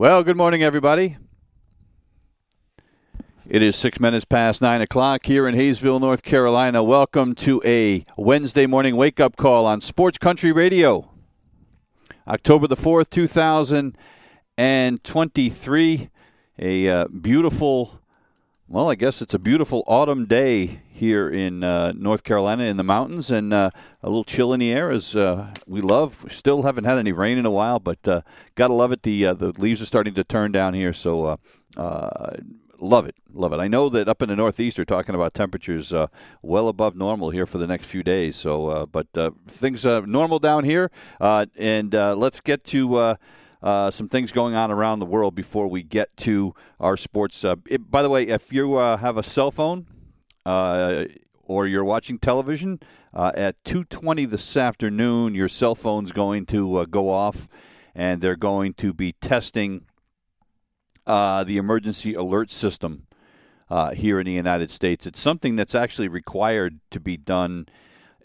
Well, good morning, everybody. It is six minutes past nine o'clock here in Hayesville, North Carolina. Welcome to a Wednesday morning wake up call on Sports Country Radio. October the 4th, 2023. A uh, beautiful, well, I guess it's a beautiful autumn day here in uh, North Carolina in the mountains, and uh, a little chill in the air as uh, we love. We still haven't had any rain in a while, but uh, gotta love it. The uh, the leaves are starting to turn down here, so uh, love it, love it. I know that up in the Northeast are talking about temperatures well above normal here for the next few days. So, but things are normal down here, and let's get to. Uh, some things going on around the world before we get to our sports. Uh, it, by the way, if you uh, have a cell phone, uh, or you're watching television uh, at 2:20 this afternoon, your cell phone's going to uh, go off, and they're going to be testing the emergency alert system here in the United States. It's something that's actually required to be done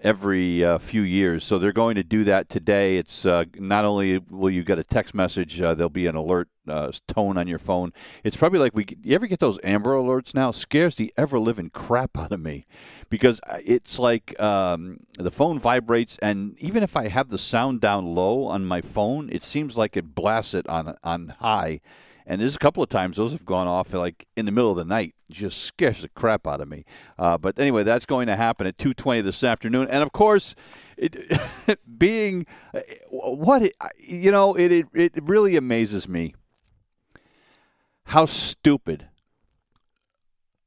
every uh, few years. So they're going to do that today. It's uh, not only will you get a text message, uh, there'll be an alert uh, tone on your phone. It's probably like we. You ever get those Amber Alerts now? Scares the ever living crap out of me, because it's like um, the phone vibrates, and even if I have the sound down low on my phone, it seems like it blasts it on on high and there's a couple of times those have gone off like in the middle of the night. Just scares the crap out of me. Uh, but anyway, that's going to happen at 2:20 this afternoon. And of course, it, being uh, what it, you know, it, it it really amazes me how stupid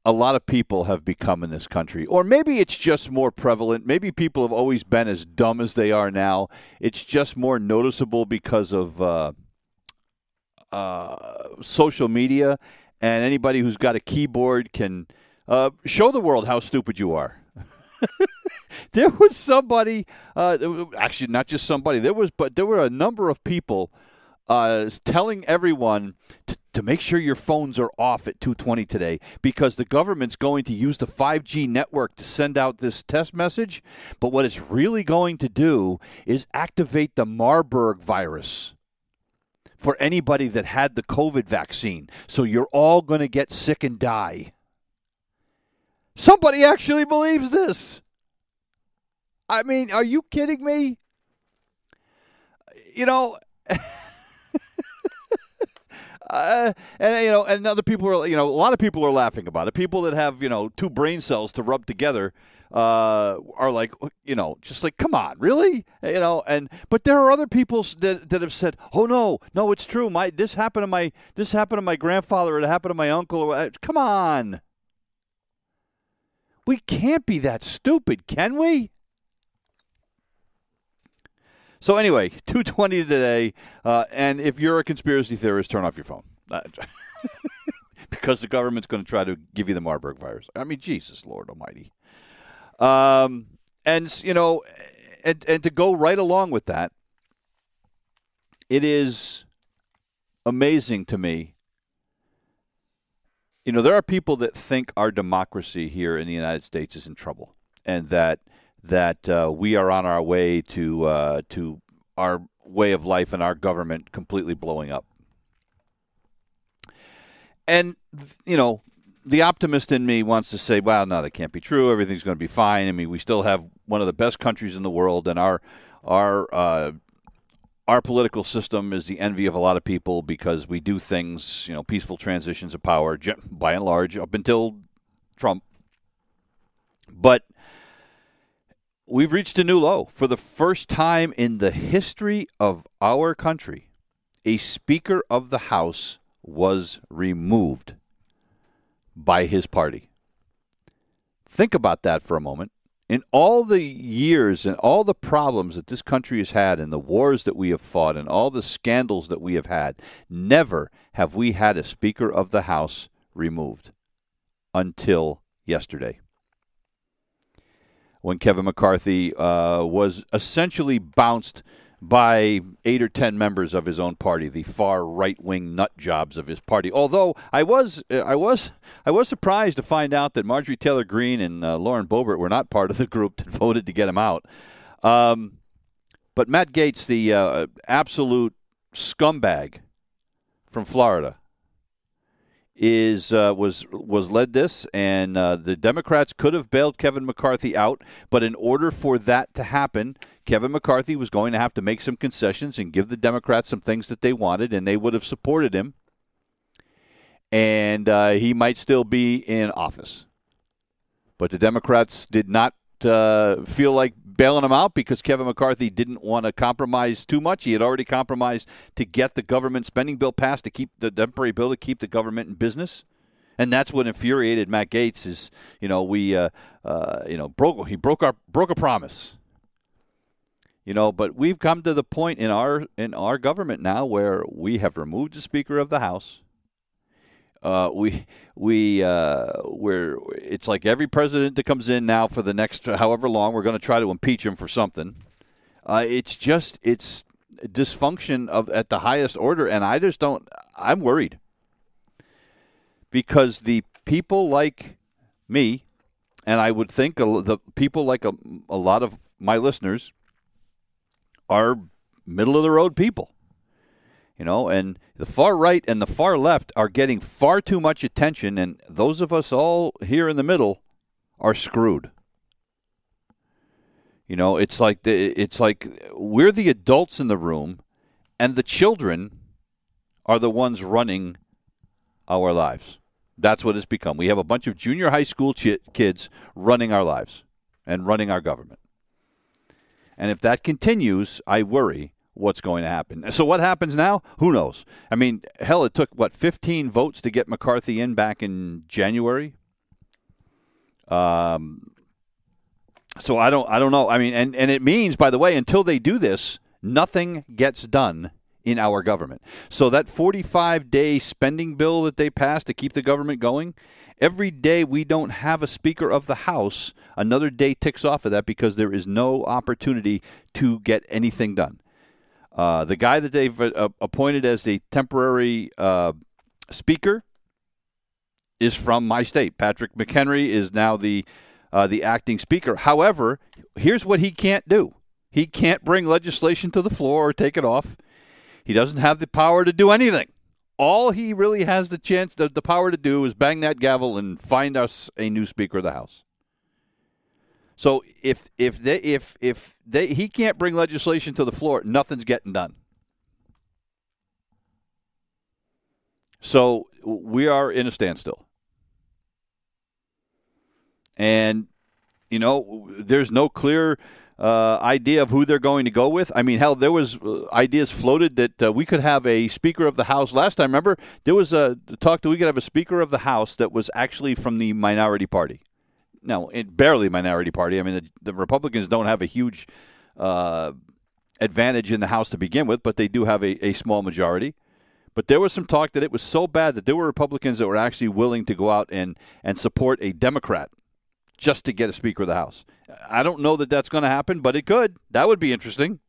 a lot of people have become in this country. Or maybe it's just more prevalent. Maybe people have always been as dumb as they are now. It's just more noticeable because of. Uh, uh, social media, and anybody who's got a keyboard can uh, show the world how stupid you are. there was somebody, uh, actually not just somebody. There was, but there were a number of people uh, telling everyone to, to make sure your phones are off at 2:20 today because the government's going to use the 5G network to send out this test message. But what it's really going to do is activate the Marburg virus for anybody that had the COVID vaccine. So you're all going to get sick and die. Somebody actually believes this. I mean, are you kidding me? You know, uh, and you know, and other people are, you know, a lot of people are laughing about it. People that have, you know, two brain cells to rub together uh, are like, you know, just like, come on, really, you know. And but there are other people that that have said, oh no, no, it's true. My this happened to my this happened to my grandfather. It happened to my uncle. Uh, come on, we can't be that stupid, can we? So anyway, two twenty today, uh, and if you're a conspiracy theorist, turn off your phone. because the government's going to try to give you the Marburg virus. I mean, Jesus, Lord Almighty. Um, and you know, and, and to go right along with that, it is amazing to me. You know, there are people that think our democracy here in the United States is in trouble, and that that uh, we are on our way to uh, to our way of life and our government completely blowing up. And you know, the optimist in me wants to say, "Well, no, that can't be true. Everything's going to be fine." I mean, we still have one of the best countries in the world, and our our uh, our political system is the envy of a lot of people because we do things, you know, peaceful transitions of power, by and large, up until Trump. But we've reached a new low for the first time in the history of our country. A Speaker of the House was removed by his party. Think about that for a moment. In all the years and all the problems that this country has had, and the wars that we have fought, and all the scandals that we have had, never have we had a Speaker of the House removed until yesterday. When Kevin McCarthy uh, was essentially bounced by eight or ten members of his own party, the far right wing nut jobs of his party. Although I was, I was, I was surprised to find out that Marjorie Taylor Greene and uh, Lauren Boebert were not part of the group that voted to get him out. Um, but Matt Gaetz, the uh, absolute scumbag from Florida, is uh, was was led this, and uh, the Democrats could have bailed Kevin McCarthy out, but in order for that to happen, Kevin McCarthy was going to have to make some concessions and give the Democrats some things that they wanted, and they would have supported him, and uh, he might still be in office. But the Democrats did not uh, feel like bailing him out because Kevin McCarthy didn't want to compromise too much. He had already compromised to get the government spending bill passed to keep the temporary bill to keep the government in business. And that's what infuriated Matt Gaetz is, you know, we, uh, uh, you know, broke he broke our broke a promise. You know, but we've come to the point in our in our government now where we have removed the Speaker of the House uh, we we uh, we're it's like every president that comes in now for the next however long we're going to try to impeach him for something. Uh, it's just it's dysfunction of at the highest order, and I just don't. I'm worried because the people like me, and I would think the people like a, a lot of my listeners are middle of the road people you know, and the far right and the far left are getting far too much attention, and those of us all here in the middle are screwed. You know, it's like the, it's like we're the adults in the room, and the children are the ones running our lives. That's what it's become. We have a bunch of junior high school ch- kids running our lives and running our government. And if that continues, I worry what's going to happen. So what happens now? Who knows? I mean, hell, it took what 15 votes to get McCarthy in back in January. Um, so I don't, I don't know. I mean, and and it means, by the way, until they do this, nothing gets done in our government. So that 45 day spending bill that they passed to keep the government going, every day we don't have a Speaker of the House, another day ticks off of that because there is no opportunity to get anything done. Uh, the guy that they've uh, appointed as the temporary uh, speaker is from my state. Patrick McHenry is now the uh, the acting speaker. However, here's what he can't do: he can't bring legislation to the floor or take it off. He doesn't have the power to do anything. All he really has the chance, the, the power to do, is bang that gavel and find us a new Speaker of the House. So if if they if if they he can't bring legislation to the floor, nothing's getting done. So we are in a standstill. And you know, there's no clear uh, idea of who they're going to go with. I mean, hell, there was uh, ideas floated that uh, we could have a Speaker of the House. Last time, remember, there was a talk that we could have a Speaker of the House that was actually from the minority party no, it, barely minority party. I mean, the, the Republicans don't have a huge uh, advantage in the House to begin with, but they do have a, a small majority. But there was some talk that it was so bad that there were Republicans that were actually willing to go out and, and support a Democrat just to get a Speaker of the House. I don't know that that's going to happen, but it could. That would be interesting.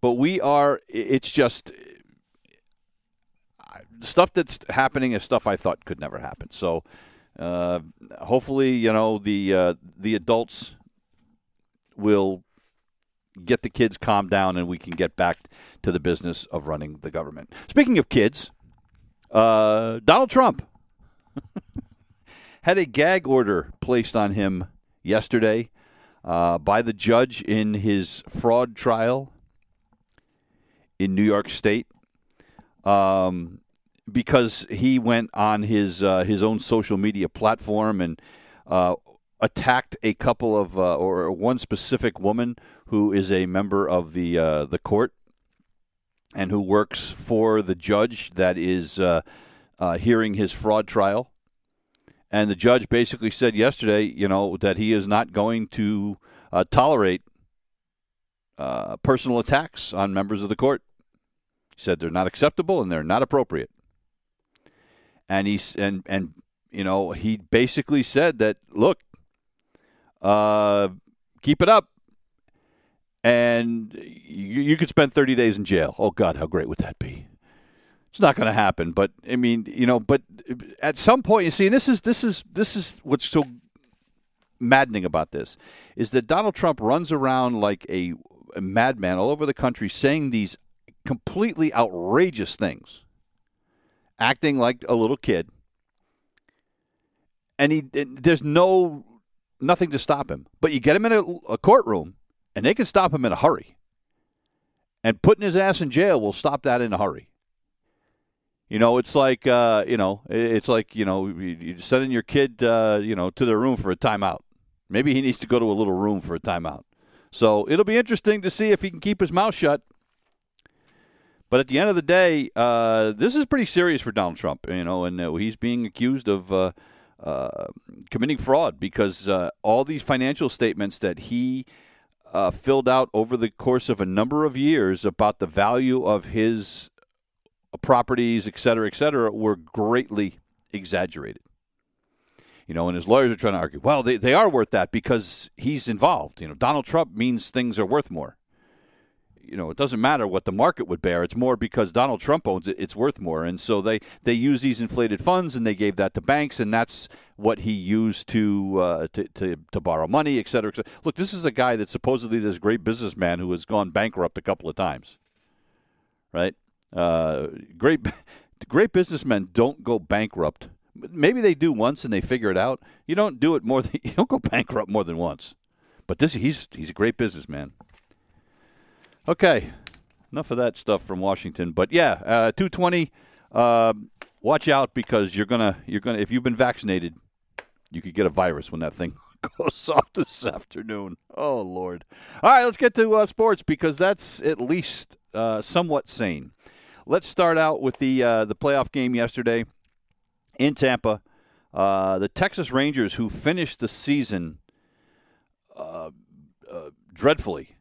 But we are, it's just stuff that's happening is stuff I thought could never happen. So, uh, hopefully, you know the uh, the adults will get the kids calmed down, and we can get back to the business of running the government. Speaking of kids, uh, Donald Trump had a gag order placed on him yesterday uh, by the judge in his fraud trial in New York State. Um, because he went on his uh, his own social media platform and uh, attacked a couple of uh, or one specific woman who is a member of the uh, the court and who works for the judge that is uh, uh, hearing his fraud trial. And the judge basically said yesterday, you know, that he is not going to tolerate personal attacks on members of the court. He said they're not acceptable and they're not appropriate. And he's and and you know he basically said that look, uh, keep it up, and you, you could spend 30 days in jail. Oh God, how great would that be? It's not going to happen, but I mean, you know, but at some point, you see, and this is this is this is what's so maddening about this is that Donald Trump runs around like a, a madman all over the country saying these completely outrageous things, acting like a little kid, and he there's no nothing to stop him. But you get him in a, a courtroom, and they can stop him in a hurry. And putting his ass in jail will stop that in a hurry. You know, it's like uh, you know, it's like you know, you sending your kid, uh, you know, to their room for a timeout. Maybe he needs to go to a little room for a timeout. So it'll be interesting to see if he can keep his mouth shut. But at the end of the day, uh, this is pretty serious for Donald Trump. You know, and uh, he's being accused of uh, uh, committing fraud because uh, all these financial statements that he uh, filled out over the course of a number of years about the value of his properties, et cetera, et cetera, were greatly exaggerated. You know, and his lawyers are trying to argue, well, they, they are worth that because he's involved. You know, Donald Trump means things are worth more you know, it doesn't matter what the market would bear. It's more because Donald Trump owns it; it's worth more. And so they they use these inflated funds, and they gave that to banks, and that's what he used to uh, to, to, to borrow money, et cetera, et cetera. Look, this is a guy that supposedly this great businessman who has gone bankrupt a couple of times, right? Uh, great, great businessmen don't go bankrupt. Maybe they do once and they figure it out. You don't do it more than you don't go bankrupt more than once. But this he's he's a great businessman. Okay, enough of that stuff from Washington. But yeah, uh, 220. Uh, watch out because you're gonna you're gonna if you've been vaccinated, you could get a virus when that thing goes off this afternoon. Oh Lord! All right, let's get to uh, sports because that's at least uh, somewhat sane. Let's start out with the uh, the playoff game yesterday in Tampa. Uh, the Texas Rangers, who finished the season dreadfully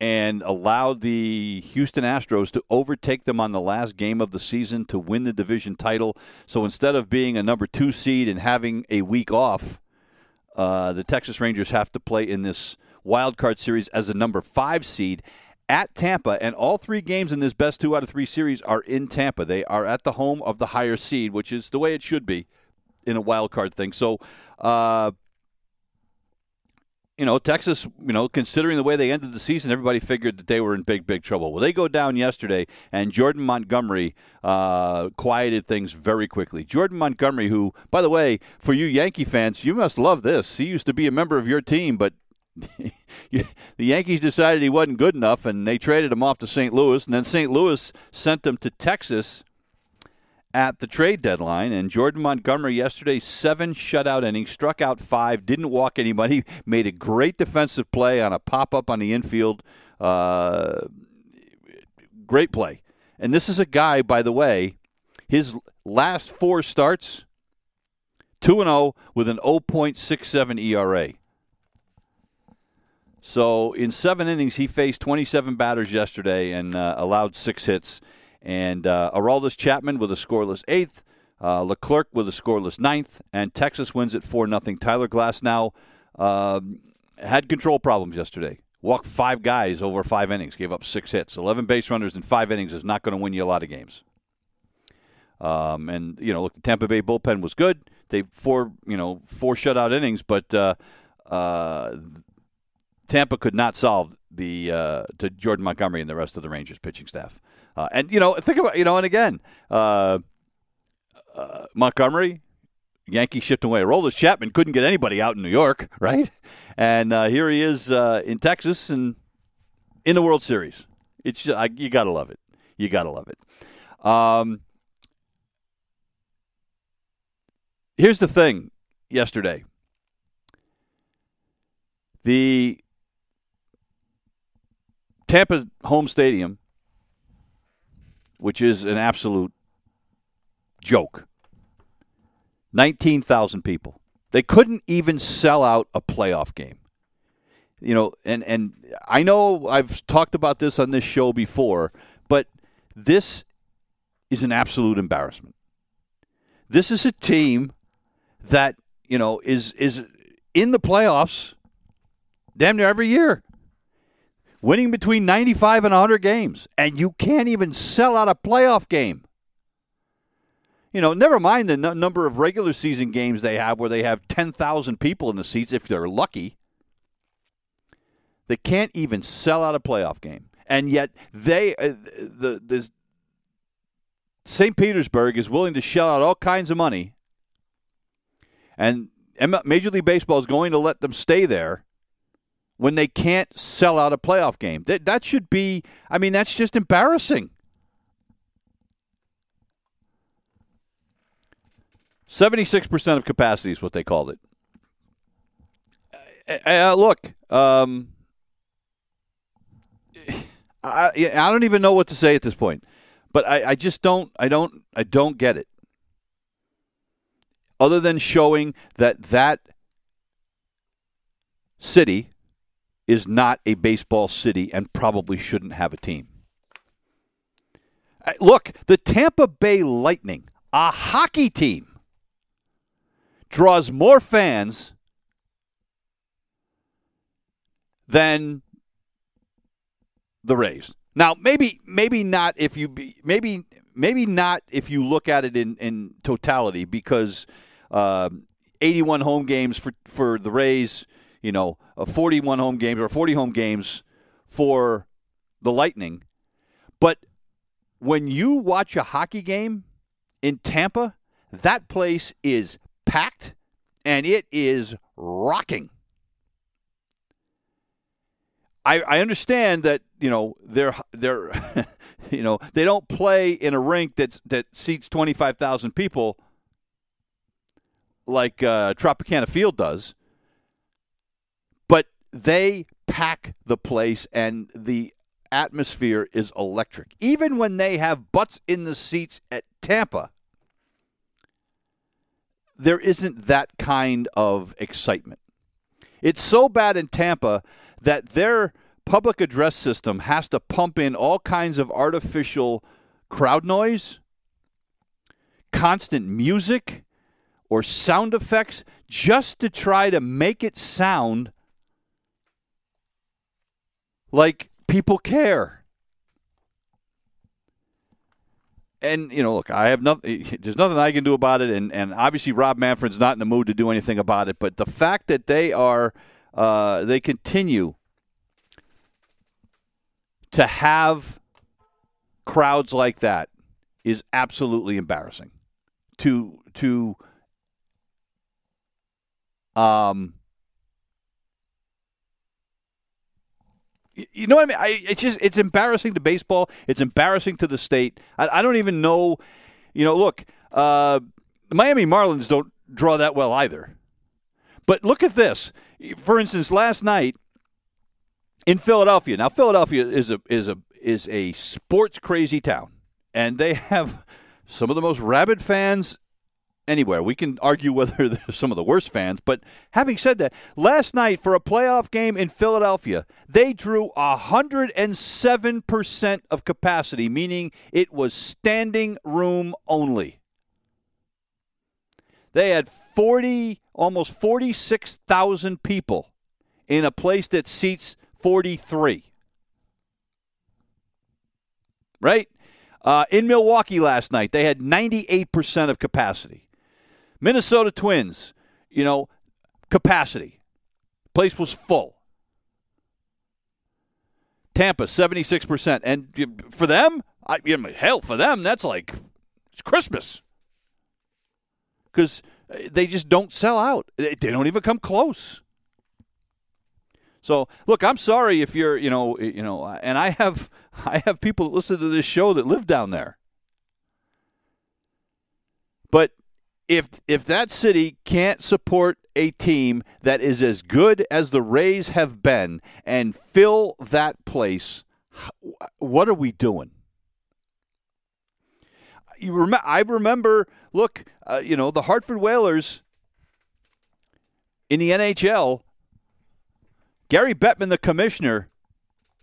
and allowed the Houston Astros to overtake them on the last game of the season to win the division title. So instead of being a number two seed and having a week off, uh, the Texas Rangers have to play in this wild card series as a number five seed at Tampa, and all three games in this best two out of three series are in Tampa. They are at the home of the higher seed, which is the way it should be in a wild card thing. So, uh, you know, Texas, you know, considering the way they ended the season, everybody figured that they were in big, big trouble. Well, they go down yesterday, and Jordan Montgomery uh, quieted things very quickly. Jordan Montgomery, who, by the way, for you Yankee fans, you must love this. He used to be a member of your team, but the Yankees decided he wasn't good enough, and they traded him off to St. Louis, and then St. Louis sent him to Texas at the trade deadline. And Jordan Montgomery yesterday, seven shutout innings, struck out five, didn't walk anybody, made a great defensive play on a pop up on the infield. Uh, great play. And this is a guy, by the way, his last four starts, 2 0 with an 0.67 ERA. So in seven innings, he faced 27 batters yesterday and uh, allowed six hits. And uh, Aroldis Chapman with a scoreless eighth, uh, Leclerc with a scoreless ninth, and Texas wins at 4 0. Tyler Glasnow uh, had control problems yesterday. Walked five guys over five innings, gave up six hits. 11 base runners in five innings is not going to win you a lot of games. Um, and you know, look, the Tampa Bay bullpen was good. They four, you know, four shutout innings, but uh, uh, Tampa could not solve the uh, to Jordan Montgomery and the rest of the Rangers pitching staff. Uh, and you know, think about you know, and again, uh, uh, Montgomery, Yankee shipped away. Aroldis Chapman couldn't get anybody out in New York, right? And uh, here he is uh, in Texas and in the World Series. It's just, I, you got to love it. You got to love it. Um, here's the thing. Yesterday, the Tampa home stadium which is an absolute joke. 19,000 people. They couldn't even sell out a playoff game. You know, and, and I know I've talked about this on this show before, but this is an absolute embarrassment. This is a team that, you know, is is in the playoffs damn near every year. Winning between 95 and 100 games, and you can't even sell out a playoff game. You know, never mind the n- number of regular season games they have where they have 10,000 people in the seats if they're lucky. They can't even sell out a playoff game. And yet they uh, the the St. Petersburg is willing to shell out all kinds of money. And Major League Baseball is going to let them stay there when they can't sell out a playoff game. That that should be I mean that's just embarrassing. 76% of capacity is what they called it. Uh, uh, look, um, I, I don't even know what to say at this point, but I, I just don't I don't I don't get it. Other than showing that that city is not a baseball city and probably shouldn't have a team. Look, the Tampa Bay Lightning, a hockey team, draws more fans than the Rays. Now, maybe maybe not if you be, maybe maybe not if you look at it in in totality because uh, 81 home games for for the Rays, you know, uh, 41 home games or 40 home games for the Lightning. But when you watch a hockey game in Tampa, that place is packed and it is rocking. I, I understand that you know they're they're you know they don't play in a rink that's that seats twenty five thousand people like uh, Tropicana Field does, they pack the place and the atmosphere is electric. Even when they have butts in the seats at Tampa, there isn't that kind of excitement. It's so bad in Tampa that their public address system has to pump in all kinds of artificial crowd noise, constant music, or sound effects just to try to make it sound like people care. and you know, look, I have nothing. There's nothing I can do about it, and and obviously Rob Manfred's not in the mood to do anything about it. But the fact that they are, uh, they continue to have crowds like that is absolutely embarrassing. To to um you know what I mean? I, it's just it's embarrassing to baseball. It's embarrassing to the state. I, I don't even know. You know, look, uh, the Miami Marlins don't draw that well either. But look at this. For instance, last night in Philadelphia. Now, Philadelphia is a is a is a sports crazy town, and they have some of the most rabid fans anywhere. We can argue whether they're some of the worst fans, but having said that, last night for a playoff game in Philadelphia, they drew 107% of capacity, meaning it was standing room only. They had 40 almost 46,000 people in a place that seats 43. Right? Uh, in Milwaukee last night, they had 98% of capacity. Minnesota Twins, you know, capacity. Place was full. Tampa, 76%. And for them, I, hell, for them, that's like it's Christmas. Because uh, they just don't sell out. They don't even come close. So look, I'm sorry if you're, you know, you know, and I have, I have people that listen to this show that live down there. But if if that city can't support a team that is as good as the Rays have been and fill that place, what are we doing? you rem- I remember, look, uh, you know, the Hartford Whalers in the NHL, Gary Bettman, the commissioner,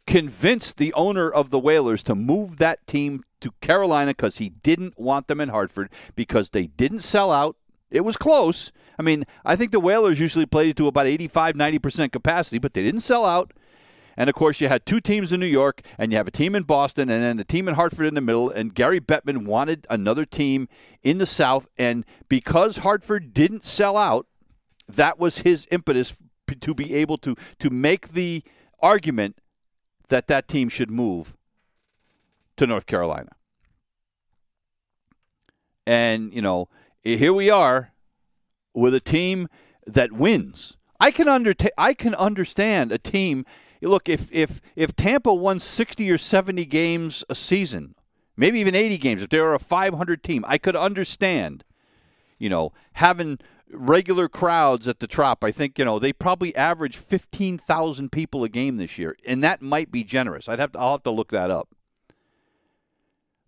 convinced the owner of the Whalers to move that team to Carolina because he didn't want them in Hartford because they didn't sell out. It was close. I mean, I think the Whalers usually play to about 85, 90% capacity, but they didn't sell out. And of course, you had two teams in New York, and you have a team in Boston, and then the team in Hartford in the middle. And Gary Bettman wanted another team in the South. And because Hartford didn't sell out, that was his impetus to be able to, to make the argument that that team should move to North Carolina. And, you know, here we are with a team that wins. I can under I can understand a team look if if if Tampa won 60 or 70 games a season, maybe even 80 games if they were a 500 team, I could understand you know having regular crowds at the Trop. I think you know they probably average 15,000 people a game this year, and that might be generous. I'd have to I'll have to look that up.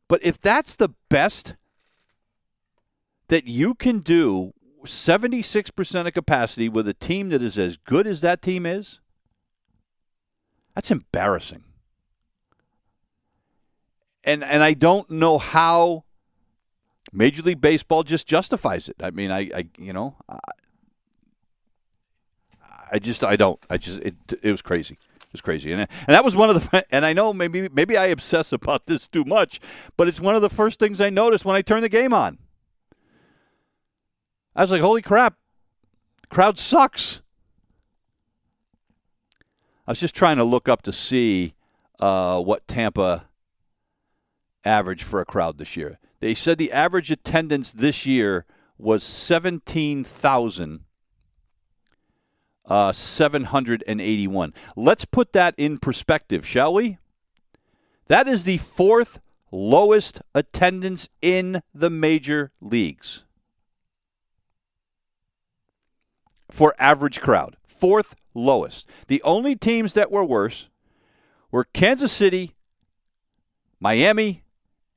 But if that's the best that you can do 76% of capacity with a team that is as good as that team is, that's embarrassing. And and I don't know how Major League Baseball just justifies it. I mean, I, I you know, I, I just I don't. I just it it was crazy. It was crazy, and and that was one of the. And I know maybe maybe I obsess about this too much, but it's one of the first things I noticed when I turned the game on. I was like, "Holy crap, crowd sucks." I was just trying to look up to see uh, what Tampa averaged for a crowd this year. They said the average attendance this year was 17,781. Uh, 781. Let's put that in perspective, shall we? That is the fourth lowest attendance in the major leagues for average crowd. Fourth lowest. The only teams that were worse were Kansas City, Miami,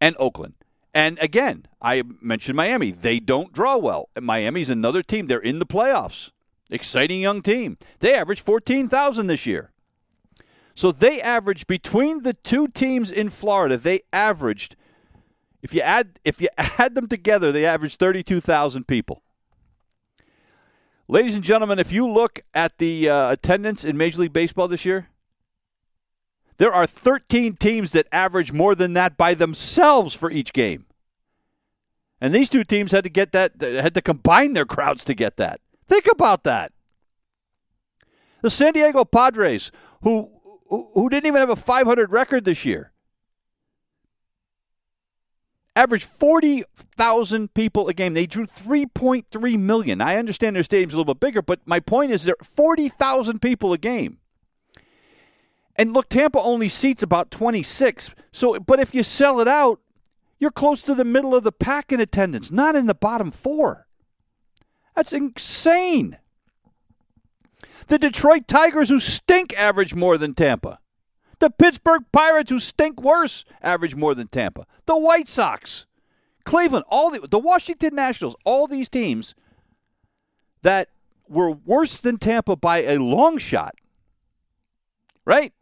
and Oakland. And again, I mentioned Miami. They don't draw well. Miami's another team. They're in the playoffs. Exciting young team. They averaged 14,000 this year. So they averaged between the two teams in Florida, they averaged if you add if you add them together, they averaged 32,000 people. Ladies and gentlemen, if you look at the uh, attendance in Major League Baseball this year, there are 13 teams that average more than that by themselves for each game. And these two teams had to get that had to combine their crowds to get that. Think about that. The San Diego Padres, who who didn't even have a 500 record this year, averaged 40,000 people a game. They drew 3.3 million. I understand their stadium's a little bit bigger, but my point is there 40,000 people a game. And look, Tampa only seats about 26. So, but if you sell it out, you're close to the middle of the pack in attendance, not in the bottom 4. That's insane. The Detroit Tigers who stink average more than Tampa. The Pittsburgh Pirates, who stink worse, average more than Tampa. The White Sox, Cleveland, all the, the Washington Nationals, all these teams that were worse than Tampa by a long shot, right?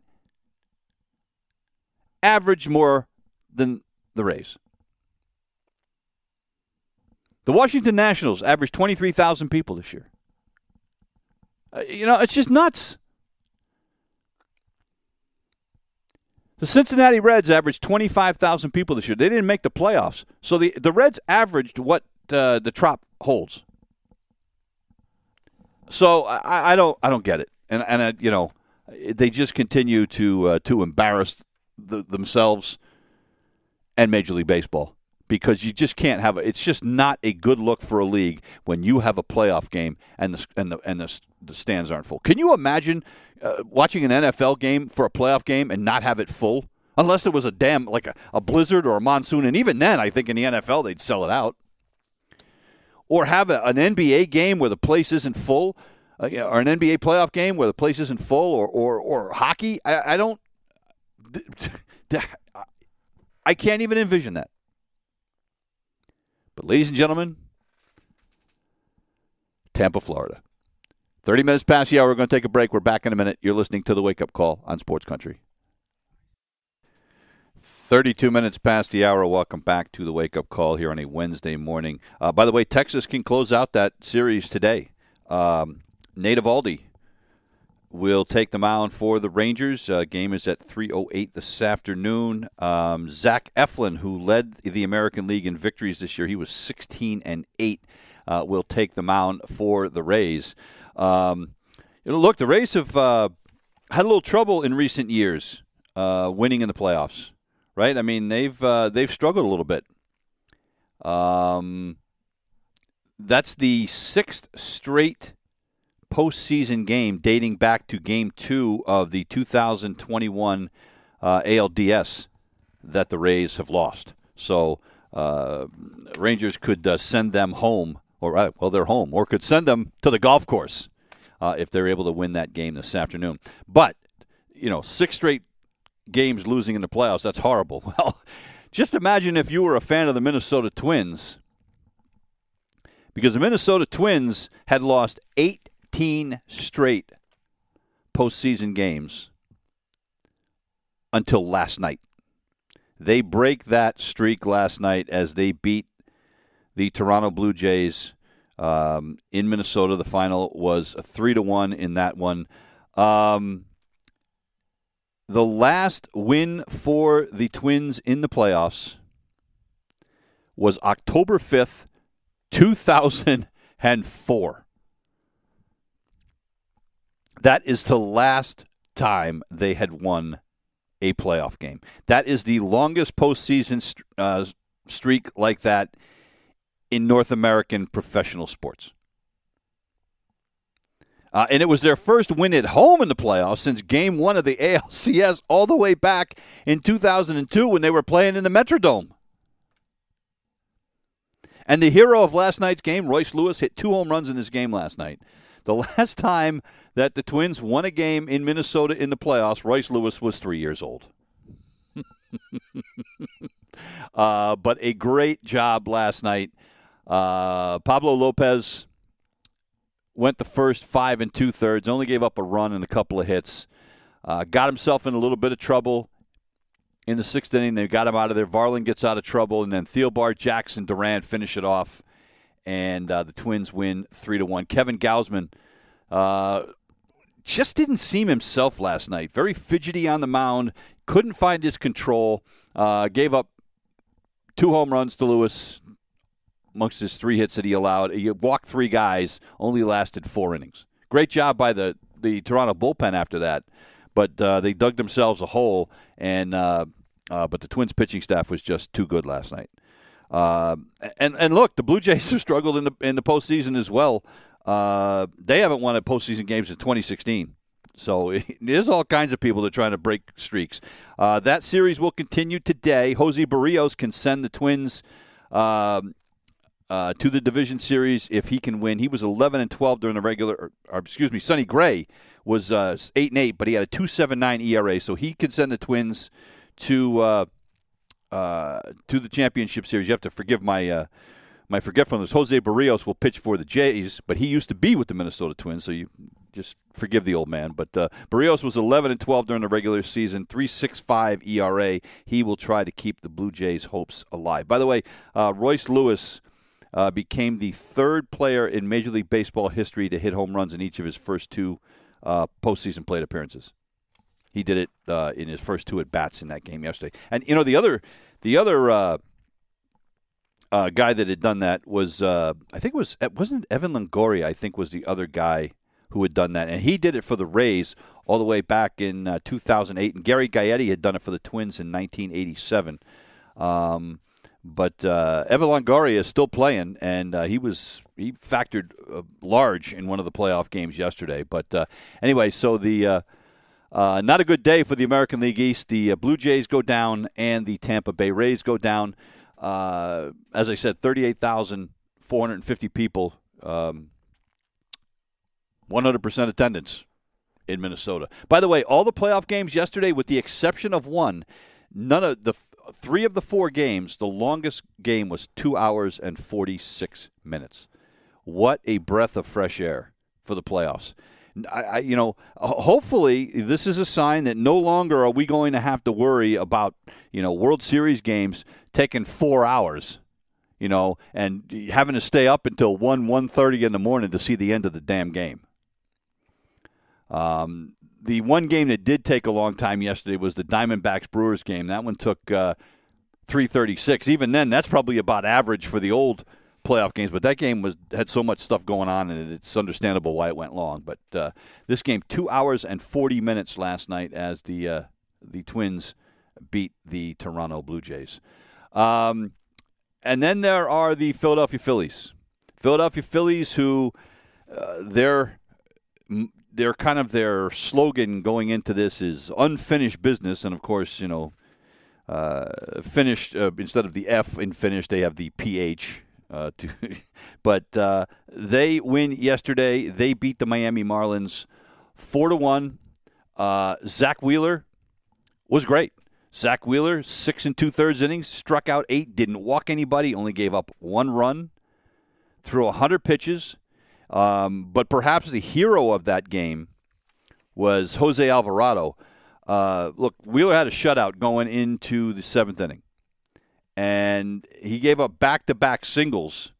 Average more than the Rays. The Washington Nationals averaged 23,000 people this year. Uh, you know, it's just nuts. The Cincinnati Reds averaged 25,000 people this year. They didn't make the playoffs. So the, the Reds averaged what uh, the Trop holds. So I, I don't I don't get it. And and uh, you know, they just continue to uh, to embarrass the, themselves and Major League Baseball because you just can't have it's just not a good look for a league when you have a playoff game and the and the and the, the stands aren't full. Can you imagine uh, watching an NFL game for a playoff game and not have it full? Unless it was a damn like a, a blizzard or a monsoon, and even then, I think in the NFL they'd sell it out. Or have a, an NBA game where the place isn't full, uh, or an NBA playoff game where the place isn't full, or or, or hockey. I, I don't. I can't even envision that. But, ladies and gentlemen, Tampa, Florida. 30 minutes past the hour. We're going to take a break. We're back in a minute. You're listening to the Wake Up Call on Sports Country. 32 minutes past the hour. Welcome back to the Wake Up Call here on a Wednesday morning. Uh, by the way, Texas can close out that series today. Um, Nate Eovaldi will take the mound for the Rangers. Uh, game is at 3:08 this afternoon. Um, Zach Eflin, who led the American League in victories this year, he was 16 and eight. Uh, will take the mound for the Rays. Um, look, the Rays have uh, had a little trouble in recent years uh, winning in the playoffs. Right? I mean, they've uh, they've struggled a little bit. Um, that's the sixth straight postseason game dating back to Game Two of the 2021 uh, ALDS that the Rays have lost. So uh, Rangers could uh, send them home, or uh, well, they're home, or could send them to the golf course uh, if they're able to win that game this afternoon. But you know, six straight games losing in the playoffs, that's horrible. Well, just imagine if you were a fan of the Minnesota Twins, because the Minnesota Twins had lost 18 straight postseason games until last night. They break that streak last night as they beat the Toronto Blue Jays um, in Minnesota. The final was a three to one in that one. Um, the last win for the Twins in the playoffs was October 5th, 2004. That is the last time they had won a playoff game. That is the longest postseason uh, streak like that in North American professional sports. Uh, and it was their first win at home in the playoffs since game one of the ALCS all the way back in 2002 when they were playing in the Metrodome. And the hero of last night's game, Royce Lewis, hit two home runs in his game last night. The last time that the Twins won a game in Minnesota in the playoffs, Royce Lewis was three years old. uh, but a great job last night. Uh, Pablo Lopez went the first five and two thirds, only gave up a run and a couple of hits. Uh, got himself in a little bit of trouble in the sixth inning. They got him out of there. Varland gets out of trouble, and then Thielbar, Jackson, Duran finish it off, and uh, the Twins win three to one. Kevin Gausman uh, just didn't seem himself last night. Very fidgety on the mound. Couldn't find his control. Uh, gave up two home runs to Lewis amongst his three hits that he allowed. He walked three guys, only lasted four innings. Great job by the, the Toronto bullpen after that, but uh, they dug themselves a hole, and uh, uh, but the Twins pitching staff was just too good last night. Uh, and and look, the Blue Jays have struggled in the in the postseason as well. Uh, they haven't won a postseason game since 2016. So there's all kinds of people that are trying to break streaks. Uh, that series will continue today. Jose Berrios can send the Twins um, uh, to the division series if he can win. He was 11 and 12 during the regular. Or, or excuse me, Sonny Gray was uh, eight and eight, but he had a 2.79 ERA, so he could send the Twins to uh, to the championship series. You have to forgive my uh, my forgetfulness. Jose Berrios will pitch for the Jays, but he used to be with the Minnesota Twins, so you just forgive the old man. But uh, Berrios was 11 and 12 during the regular season, 3.65 ERA. He will try to keep the Blue Jays' hopes alive. By the way, uh, Royce Lewis uh, became the third player in Major League Baseball history to hit home runs in each of his first two uh, postseason plate appearances. He did it uh, in his first two at bats in that game yesterday. And you know the other, the other uh, uh, guy that had done that was uh, I think it was wasn't Evan Longoria. I think was the other guy who had done that, and he did it for the Rays all the way back in uh, 2008. And Gary Gaetti had done it for the Twins in 1987. Um, but uh, Evan Longoria is still playing, and uh, he was he factored uh, large in one of the playoff games yesterday. But uh, anyway, so the uh, uh, not a good day for the American League East. The Blue Jays go down, and the Tampa Bay Rays go down. as I said, thirty-eight thousand four hundred and fifty people, um, one hundred percent attendance in Minnesota. By the way, all the playoff games yesterday, with the exception of one, none of the three of the four games, the longest game was two hours and 46 minutes. What a breath of fresh air for the playoffs. I, I, you know, hopefully this is a sign that no longer are we going to have to worry about, you know, World Series games taking four hours, you know, and having to stay up until one one thirty in the morning to see the end of the damn game. Um, the one game that did take a long time yesterday was the Diamondbacks Brewers game. That one took uh, 336. Even then, that's probably about average for the old playoff games. But that game was had so much stuff going on in it. It's understandable why it went long. But uh, this game, two hours and 40 minutes last night, as the uh, the Twins beat the Toronto Blue Jays. Um, and then there are the Philadelphia Phillies. Philadelphia Phillies, who uh, they're their kind of their slogan going into this is unfinished business, and of course, you know, uh, finished uh, instead of the F in finished, they have the PH. Uh, to, but uh, they win yesterday. They beat the Miami Marlins four to one. Uh, Zack Wheeler was great. Zack Wheeler, six and two thirds innings, struck out eight, didn't walk anybody, only gave up one run, threw hundred pitches. Um, but perhaps the hero of that game was Jose Alvarado. Uh, look, Wheeler had a shutout going into the seventh inning, and he gave up back-to-back singles.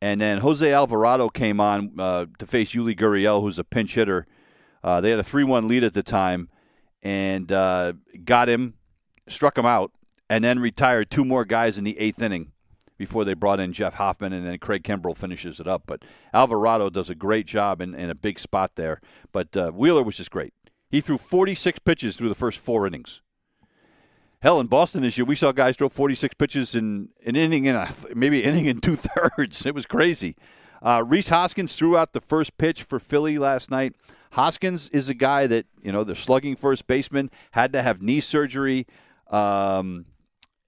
And then Jose Alvarado came on uh, to face Yuli Gurriel, who's a pinch hitter. Uh, they had a 3 1 lead at the time and uh, got him, struck him out, and then retired two more guys in the eighth inning before they brought in Jeff Hoffman, and then Craig Kimbrel finishes it up. But Alvarado does a great job in, in a big spot there. But uh, Wheeler was just great. He threw 46 pitches through the first four innings. Hell, in Boston this year, we saw guys throw 46 pitches in an inning and maybe inning in two thirds. It was crazy. Uh, Rhys Hoskins threw out the first pitch for Philly last night. Hoskins is a guy that you know the slugging first baseman had to have knee surgery, um,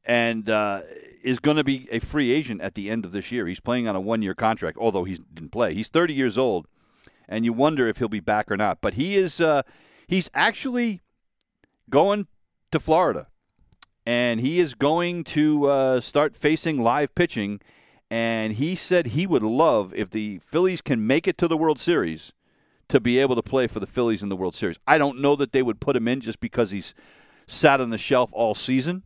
and uh, is going to be a free agent at the end of this year. He's playing on a one year contract, although he didn't play. He's 30 years old, and you wonder if he'll be back or not. But he is uh, he's actually going to Florida, and he is going to uh, start facing live pitching. And he said he would love if the Phillies can make it to the World Series to be able to play for the Phillies in the World Series. I don't know that they would put him in just because he's sat on the shelf all season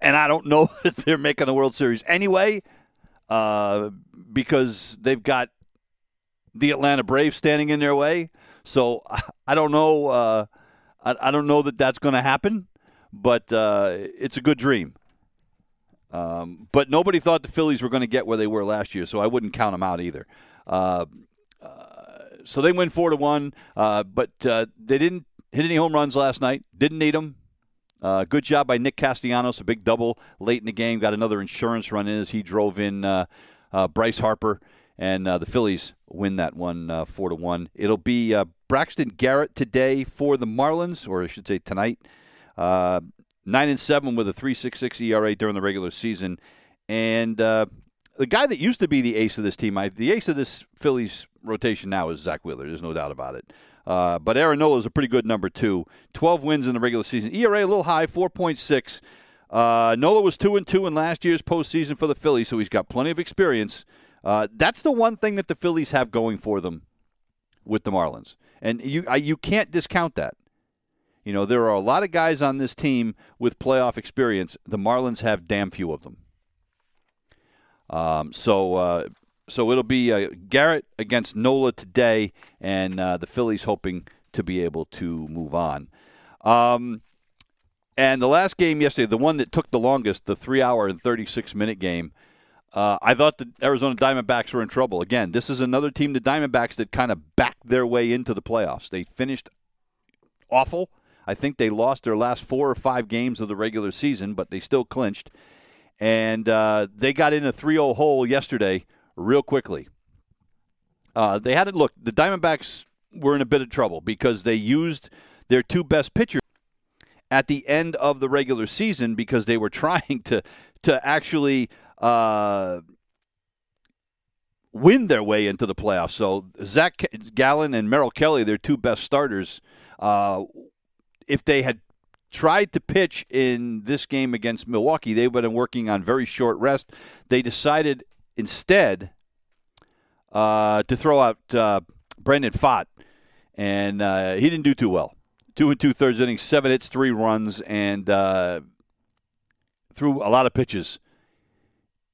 and I don't know if they're making the World Series anyway, uh, because they've got the Atlanta Braves standing in their way. So I don't know. Uh, I, I, don't know that that's going to happen, but uh, it's a good dream. Um, but nobody thought the Phillies were going to get where they were last year, so I wouldn't count them out either. Uh, uh, so they win four to one, uh, but they didn't hit any home runs last night. Didn't need them. Uh, good job by Nick Castellanos, a big double late in the game. Got another insurance run in as he drove in uh, uh, Bryce Harper, and uh, the Phillies win that one uh, four to one. It'll be uh, Braxton Garrett today for the Marlins, or I should say tonight. Nine and seven with a three six six ERA during the regular season, and the guy that used to be the ace of this team, I, the ace of this Phillies rotation now is Zack Wheeler. There's no doubt about it. Uh, but Aaron Nola is a pretty good number two. 12 wins in the regular season. ERA a little high, 4.6. Uh, Nola was two and two in last year's postseason for the Phillies, so he's got plenty of experience. Uh, that's the one thing that the Phillies have going for them with the Marlins, and you I, you can't discount that. You know there are a lot of guys on this team with playoff experience. The Marlins have damn few of them. Um, so uh, so it'll be uh, Garrett against Nola today, and uh, the Phillies hoping to be able to move on. Um, and the last game yesterday, the one that took the longest, the three hour and 36 minute game, uh, I thought the Arizona Diamondbacks were in trouble. Again, this is another team, the Diamondbacks, that kind of backed their way into the playoffs. They finished awful. I think they lost their last four or five games of the regular season, but they still clinched. And uh, they got in a 3 0 hole yesterday real quickly. Uh, they had it look. The Diamondbacks were in a bit of trouble because they used their two best pitchers at the end of the regular season because they were trying to to actually uh, win their way into the playoffs. So Zac Gallen and Merrill Kelly, their two best starters, uh, if they had tried to pitch in this game against Milwaukee. they would have been working on very short rest. They decided instead uh, to throw out uh, Brandon Pfaadt, and uh, he didn't do too well. Two and two thirds innings, seven hits, three runs, and uh, threw a lot of pitches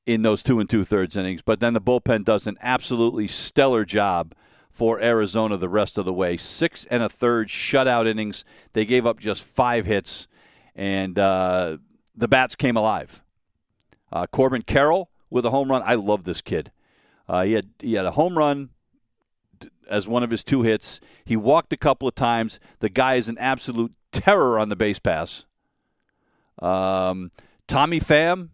in those two and two thirds innings. But then the bullpen does an absolutely stellar job for Arizona the rest of the way. Six and a third shutout innings. They gave up just five hits, and uh, the bats came alive. Uh, Corbin Carroll with a home run. I love this kid. Uh, he had he had a home run as one of his two hits. He walked a couple of times. The guy is an absolute terror on the base pass. Um, Tommy Pham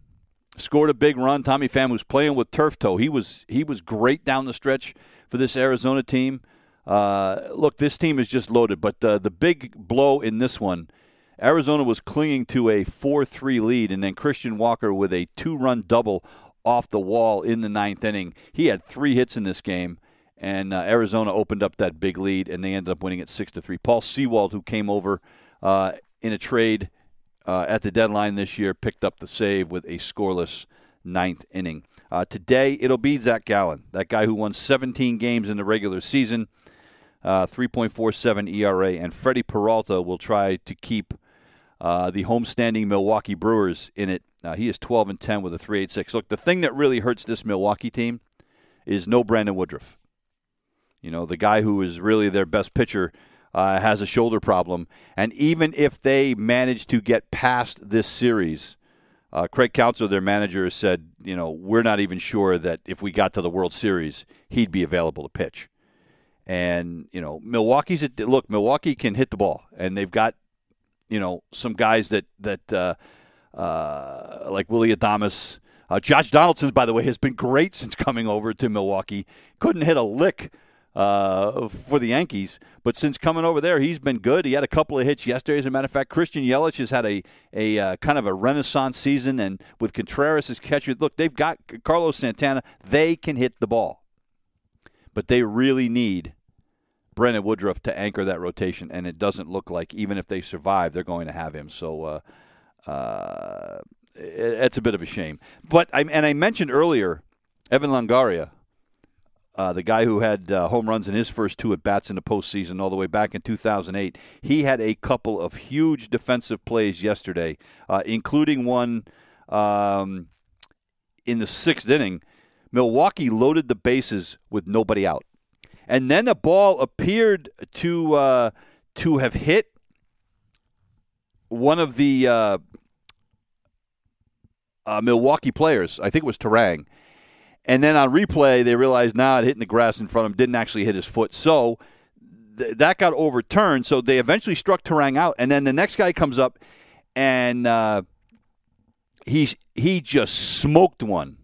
scored a big run. Tommy Pham was playing with turf toe. He was he was great down the stretch for this Arizona team. Uh, look, this team is just loaded, but uh, the big blow in this one, Arizona was clinging to a 4 3 lead, and then Christian Walker with a two run double off the wall in the ninth inning. He had three hits in this game, and uh, Arizona opened up that big lead, and they ended up winning it 6 to 3. Paul Sewald, who came over uh, in a trade uh, at the deadline this year, picked up the save with a scoreless ninth inning. Uh, today, it'll be Zac Gallen, that guy who won 17 games in the regular season, uh, 3.47 ERA, and Freddy Peralta will try to keep uh, the homestanding Milwaukee Brewers in it. Uh, he is 12 and 10 with a 3.86. Look, the thing that really hurts this Milwaukee team is no Brandon Woodruff. You know, the guy who is really their best pitcher uh, has a shoulder problem, and even if they manage to get past this series uh, Craig Counsell, their manager, said, you know, we're not even sure that if we got to the World Series, he'd be available to pitch. And you know, Milwaukee's a, look. Milwaukee can hit the ball, and they've got, you know, some guys that that uh, uh, like Willy Adames. Uh, Josh Donaldson, by the way, has been great since coming over to Milwaukee. Couldn't hit a lick uh, for the Yankees. But since coming over there, he's been good. He had a couple of hits yesterday. As a matter of fact, Christian Yelich has had a a uh, kind of a renaissance season, and with Contreras as catcher, look, they've got Carlos Santana. They can hit the ball, but they really need Brandon Woodruff to anchor that rotation, and it doesn't look like even if they survive, they're going to have him. So. Uh, uh, it's a bit of a shame, but I and I mentioned earlier Evan Longoria, uh, the guy who had uh, home runs in his first two at bats in the postseason all the way back in 2008. He had a couple of huge defensive plays yesterday, uh, including one um, in the sixth inning. Milwaukee loaded the bases with nobody out, and then a ball appeared to uh, to have hit one of the uh, uh, Milwaukee players. I think it was Turang and then on replay, they realized now nah, it hitting the grass in front of him didn't actually hit his foot. So th- that got overturned. So they eventually struck Turang out. And then the next guy comes up and uh, he's, he just smoked one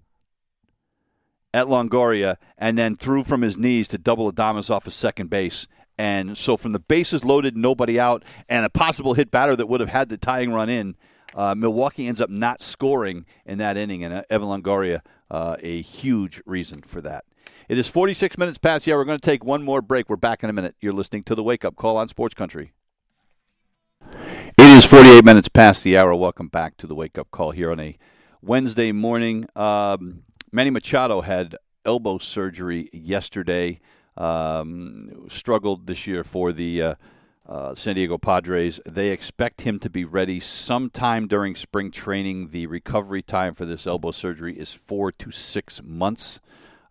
at Longoria and then threw from his knees to double Adames off of second base. And so from the bases loaded, nobody out, and a possible hit batter that would have had the tying run in, uh, Milwaukee ends up not scoring in that inning, and uh, Evan Longoria uh, a huge reason for that. It is 46 minutes past the hour. We're going to take one more break. We're back in a minute. You're listening to the Wake Up Call on Sports Country. It is 48 minutes past the hour. Welcome back to the Wake Up Call here on a Wednesday morning. Um, Manny Machado had elbow surgery yesterday. Um, struggled this year for the uh, uh, San Diego Padres. They expect him to be ready sometime during spring training. The recovery time for this elbow surgery is four to six months.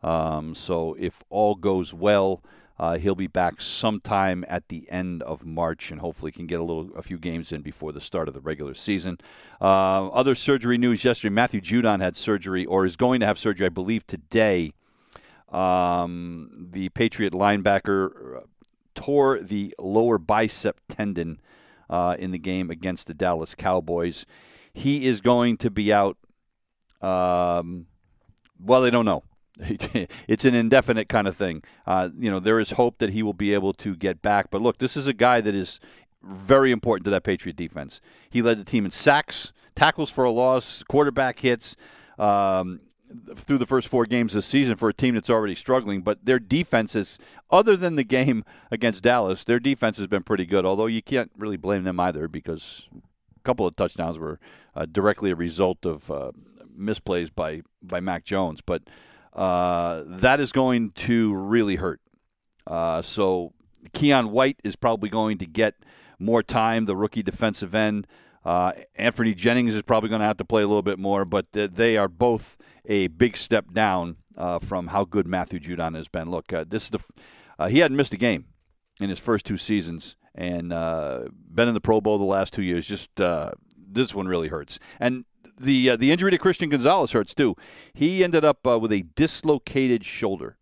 Um, so if all goes well, uh, he'll be back sometime at the end of March, and hopefully can get a little, a few games in before the start of the regular season. Uh, other surgery news yesterday: Matthew Judon had surgery, or is going to have surgery, I believe, today. Um, the Patriot linebacker tore the lower bicep tendon uh, in the game against the Dallas Cowboys. He is going to be out. Um, well, they don't know. it's an indefinite kind of thing. Uh, you know, there is hope that he will be able to get back. But look, this is a guy that is very important to that Patriot defense. He led the team in sacks, tackles for a loss, quarterback hits. Um, through the first four games this season for a team that's already struggling. But their defense is, other than the game against Dallas, their defense has been pretty good. Although you can't really blame them either because a couple of touchdowns were uh, directly a result of uh, misplays by by Mac Jones, but uh, that is going to really hurt. Uh, so Keion White is probably going to get more time, the rookie defensive end. Uh, Anfernee Jennings is probably going to have to play a little bit more, but they are both a big step down uh, from how good Matthew Judon has been. Look, uh, this is the uh, he hadn't missed a game in his first two seasons, and uh, been in the Pro Bowl the last two years. Just uh, this one really hurts, and the the injury to Christian Gonzalez hurts too. He ended up with a dislocated shoulder,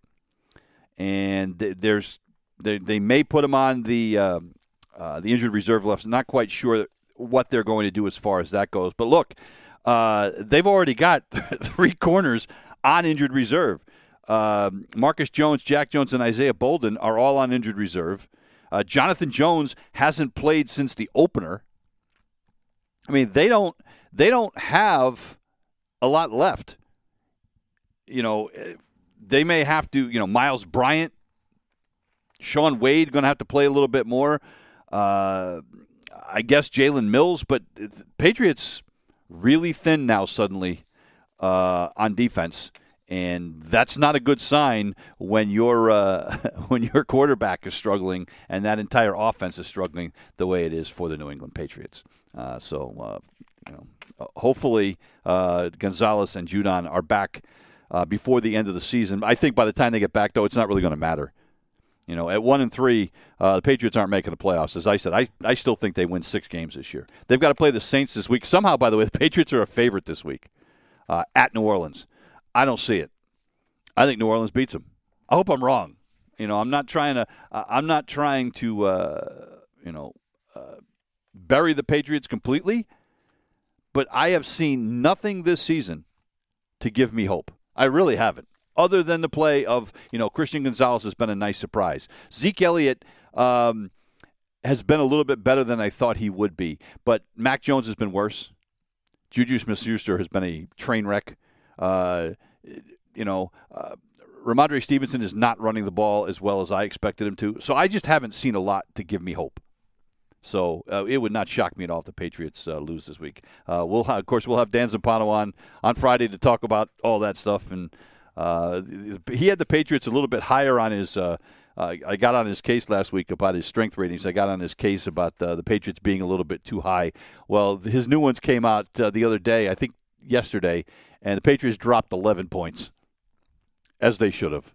and there's they, they may put him on the the injured reserve list. Not quite sure what they're going to do as far as that goes. But look, uh, they've already got three corners on injured reserve. Uh, Marcus Jones, Jack Jones, and Isaiah Bolden are all on injured reserve. Uh, Jonathan Jones hasn't played since the opener. I mean, they don't they don't have a lot left. You know, they may have to. You know, Myles Bryant, Shaun Wade going to have to play a little bit more. Uh, I guess Jalen Mills, but Patriots really thin now suddenly uh, on defense, and that's not a good sign when your uh, when your quarterback is struggling and that entire offense is struggling the way it is for the New England Patriots. Uh, so uh, you know, hopefully uh, Gonzalez and Judon are back uh, before the end of the season. I think by the time they get back, though, it's not really going to matter you know, at one and three, uh, the Patriots aren't making the playoffs. As I said, I, I still think they win six games this year. They've got to play the Saints this week. Somehow, by the way, the Patriots are a favorite this week uh, at New Orleans. I don't see it. I think New Orleans beats them. I hope I'm wrong. You know, I'm not trying to. Uh, I'm not trying to. Uh, you know, uh, bury the Patriots completely. But I have seen nothing this season to give me hope. I really haven't other than the play of, you know, Christian Gonzalez has been a nice surprise. Zeke Elliott um, has been a little bit better than I thought he would be, but Mac Jones has been worse. Juju Smith-Schuster has been a train wreck. Uh, you know, uh, Rhamondre Stevenson is not running the ball as well as I expected him to. So I just haven't seen a lot to give me hope. So uh, it would not shock me at all if the Patriots uh, lose this week. Uh, we'll of course we'll have Dan Zampano on on Friday to talk about all that stuff and uh, he had the Patriots a little bit higher on his. Uh, uh, I got on his case last week about his strength ratings. I got on his case about uh, the Patriots being a little bit too high. Well, his new ones came out uh, the other day, I think yesterday, and the Patriots dropped 11 points, as they should have.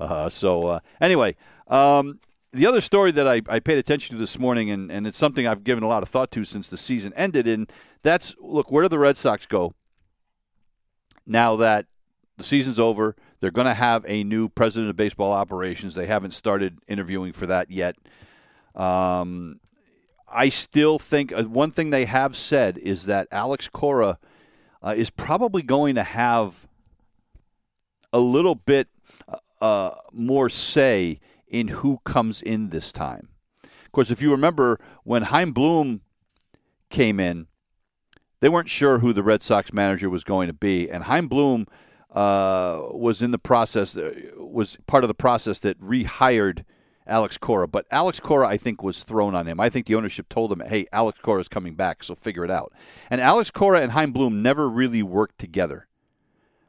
Uh, so, anyway, um, the other story that I, I, paid attention to this morning, and, and it's something I've given a lot of thought to since the season ended, and that's look, where do the Red Sox go now that the season's over. They're going to have a new president of baseball operations. They haven't started interviewing for that yet. Um, I still think uh, one thing they have said is that Alex Cora uh, is probably going to have a little bit uh, more say in who comes in this time. Of course, if you remember when Chaim Bloom came in, they weren't sure who the Red Sox manager was going to be, and Chaim Bloom uh, was in the process, uh, was part of the process that rehired Alex Cora. But Alex Cora, I think, was thrown on him. I think the ownership told him, hey, Alex Cora is coming back, so figure it out. And Alex Cora and Chaim Bloom never really worked together.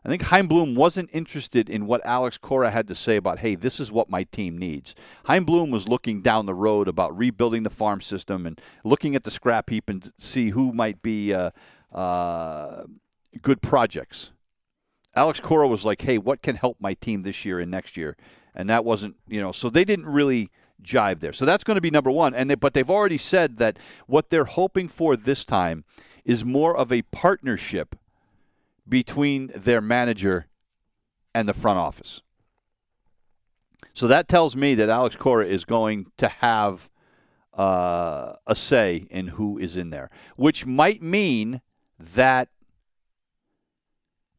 I think Chaim Bloom wasn't interested in what Alex Cora had to say about, hey, this is what my team needs. Chaim Bloom was looking down the road about rebuilding the farm system and looking at the scrap heap and see who might be uh, uh, good projects. Alex Cora was like, "Hey, what can help my team this year and next year?" And that wasn't, you know, so they didn't really jive there. So that's going to be number one. And they, but they've already said that what they're hoping for this time is more of a partnership between their manager and the front office. So that tells me that Alex Cora is going to have uh, a say in who is in there, which might mean that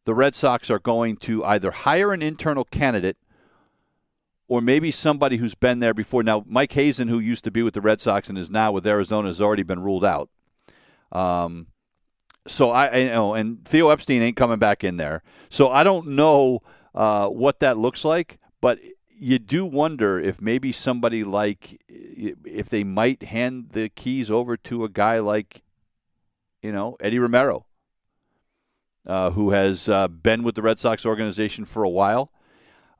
the Red Sox are going to either hire an internal candidate or maybe somebody who's been there before. Now, Mike Hazen, who used to be with the Red Sox and is now with Arizona, has already been ruled out. Um, so I, I know, and Theo Epstein ain't coming back in there. So I don't know uh, what that looks like, but you do wonder if maybe somebody like if they might hand the keys over to a guy like you know, Eddie Romero, uh, who has uh, been with the Red Sox organization for a while.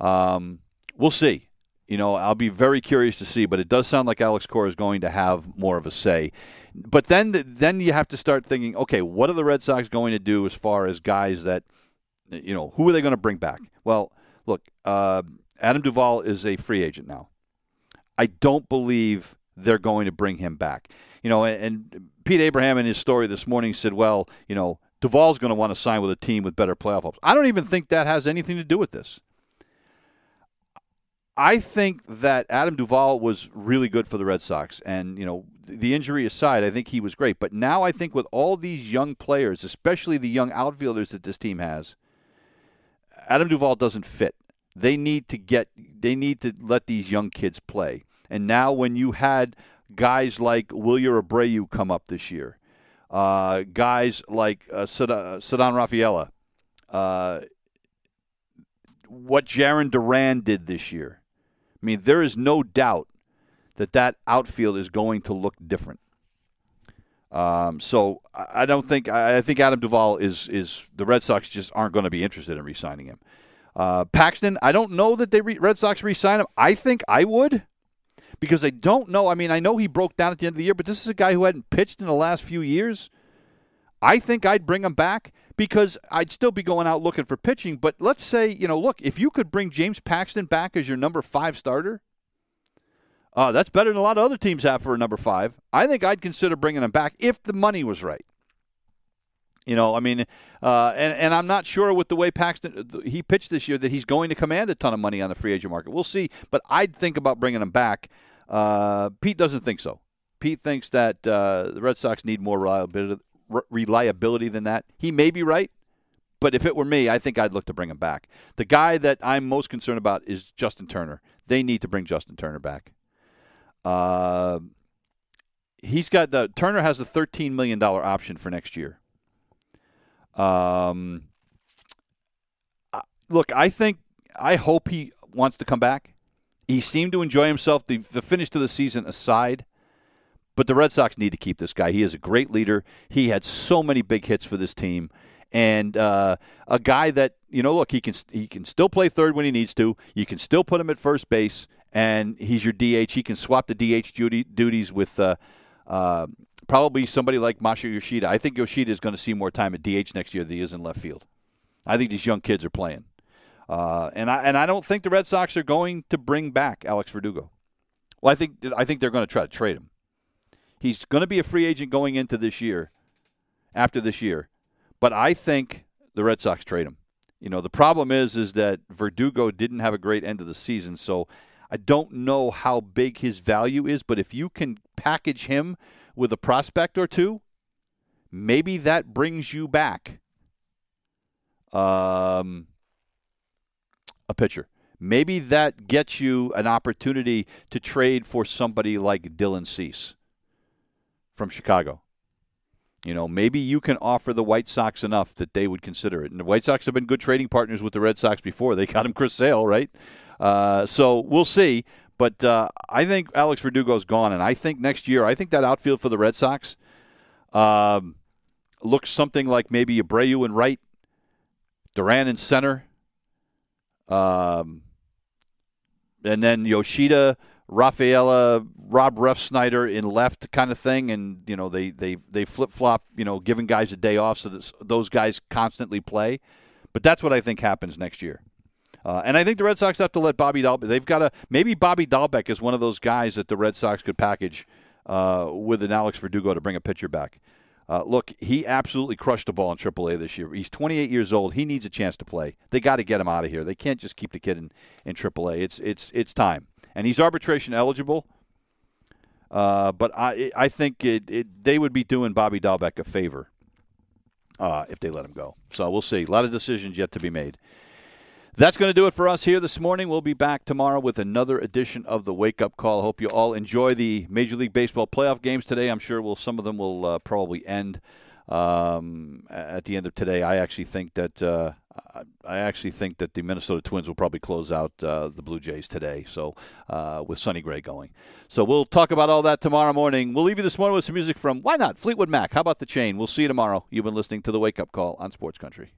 Um, we'll see. You know, I'll be very curious to see, but it does sound like Alex Cora is going to have more of a say. But then, then you have to start thinking, okay, what are the Red Sox going to do as far as guys that, you know, who are they going to bring back? Well, look, uh, Adam Duvall is a free agent now. I don't believe they're going to bring him back. You know, and, and Pete Abraham in his story this morning said, well, you know, Duvall's going to want to sign with a team with better playoff hopes. I don't even think that has anything to do with this. I think that Adam Duvall was really good for the Red Sox, and you know, the injury aside, I think he was great. But now I think with all these young players, especially the young outfielders that this team has, Adam Duvall doesn't fit. They need to get, they need to let these young kids play. And now when you had guys like Wilyer Abreu come up this year, uh, guys like uh, Ceddanne Rafaela, uh, what Jarren Duran did this year. I mean, there is no doubt that that outfield is going to look different. Um, so I don't think I think Adam Duvall is is the Red Sox just aren't going to be interested in re-signing him. Uh, Paxton, I don't know that they re- Red Sox re-sign him. I think I would because I don't know. I mean, I know he broke down at the end of the year, but this is a guy who hadn't pitched in the last few years. I think I'd bring him back because I'd still be going out looking for pitching. But let's say, you know, look, if you could bring James Paxton back as your number five starter, uh, that's better than a lot of other teams have for a number five. I think I'd consider bringing him back if the money was right. You know, I mean, uh, and and I'm not sure with the way Paxton he pitched this year that he's going to command a ton of money on the free agent market. We'll see, but I'd think about bringing him back. Uh, Pete doesn't think so. Pete thinks that uh, the Red Sox need more reliability, reliability than that. He may be right, but if it were me, I think I'd look to bring him back. The guy that I'm most concerned about is Justin Turner. They need to bring Justin Turner back. Uh, he's got the Turner has a 13 million dollar option for next year. Um, look, I think I hope he wants to come back. He seemed to enjoy himself. The, the finish to the season aside, but the Red Sox need to keep this guy. He is a great leader. He had so many big hits for this team, and uh, a guy that you know, look, he can he can still play third when he needs to. You can still put him at first base, and he's your DH. He can swap the DH duty, duties with. Uh, uh, probably somebody like Masha Yoshida. I think Yoshida is going to see more time at DH next year than he is in left field. I think these young kids are playing, uh, and I and I don't think the Red Sox are going to bring back Alex Verdugo. Well, I think I think they're going to try to trade him. He's going to be a free agent going into this year, after this year, but I think the Red Sox trade him. You know, the problem is is that Verdugo didn't have a great end of the season, so I don't know how big his value is, but if you can package him with a prospect or two, maybe that brings you back um, a pitcher. Maybe that gets you an opportunity to trade for somebody like Dylan Cease from Chicago. You know, maybe you can offer the White Sox enough that they would consider it. And the White Sox have been good trading partners with the Red Sox before. They got him Chris Sale, right? Uh, so we'll see. But uh, I think Alex Verdugo's gone, and I think next year, I think that outfield for the Red Sox um, looks something like maybe Abreu and right, Duran in center, um, and then Yoshida Rafaela, Rob Refsnyder in left kind of thing, and you know they they they flip flop, you know, giving guys a day off so that those guys constantly play. But that's what I think happens next year. Uh, and I think the Red Sox have to let Bobby Dalbec. They've got to maybe Bobby Dalbec is one of those guys that the Red Sox could package uh, with an Alex Verdugo to bring a pitcher back. Uh, look, he absolutely crushed the ball in AAA this year. He's 28 years old. He needs a chance to play. They got to get him out of here. They can't just keep the kid in, in AAA. It's it's it's time. And he's arbitration eligible. Uh, but I I think it, it, they would be doing Bobby Dalbec a favor uh, if they let him go. So we'll see. A lot of decisions yet to be made. That's going to do it for us here this morning. We'll be back tomorrow with another edition of the Wake Up Call. I hope you all enjoy the Major League Baseball playoff games today. I'm sure will some of them will uh, probably end um, at the end of today. I actually think that uh, I actually think that the Minnesota Twins will probably close out uh, the Blue Jays today. So uh, with Sonny Gray going, so we'll talk about all that tomorrow morning. We'll leave you this morning with some music from why not Fleetwood Mac. How about the chain? We'll see you tomorrow. You've been listening to the Wake Up Call on Sports Country.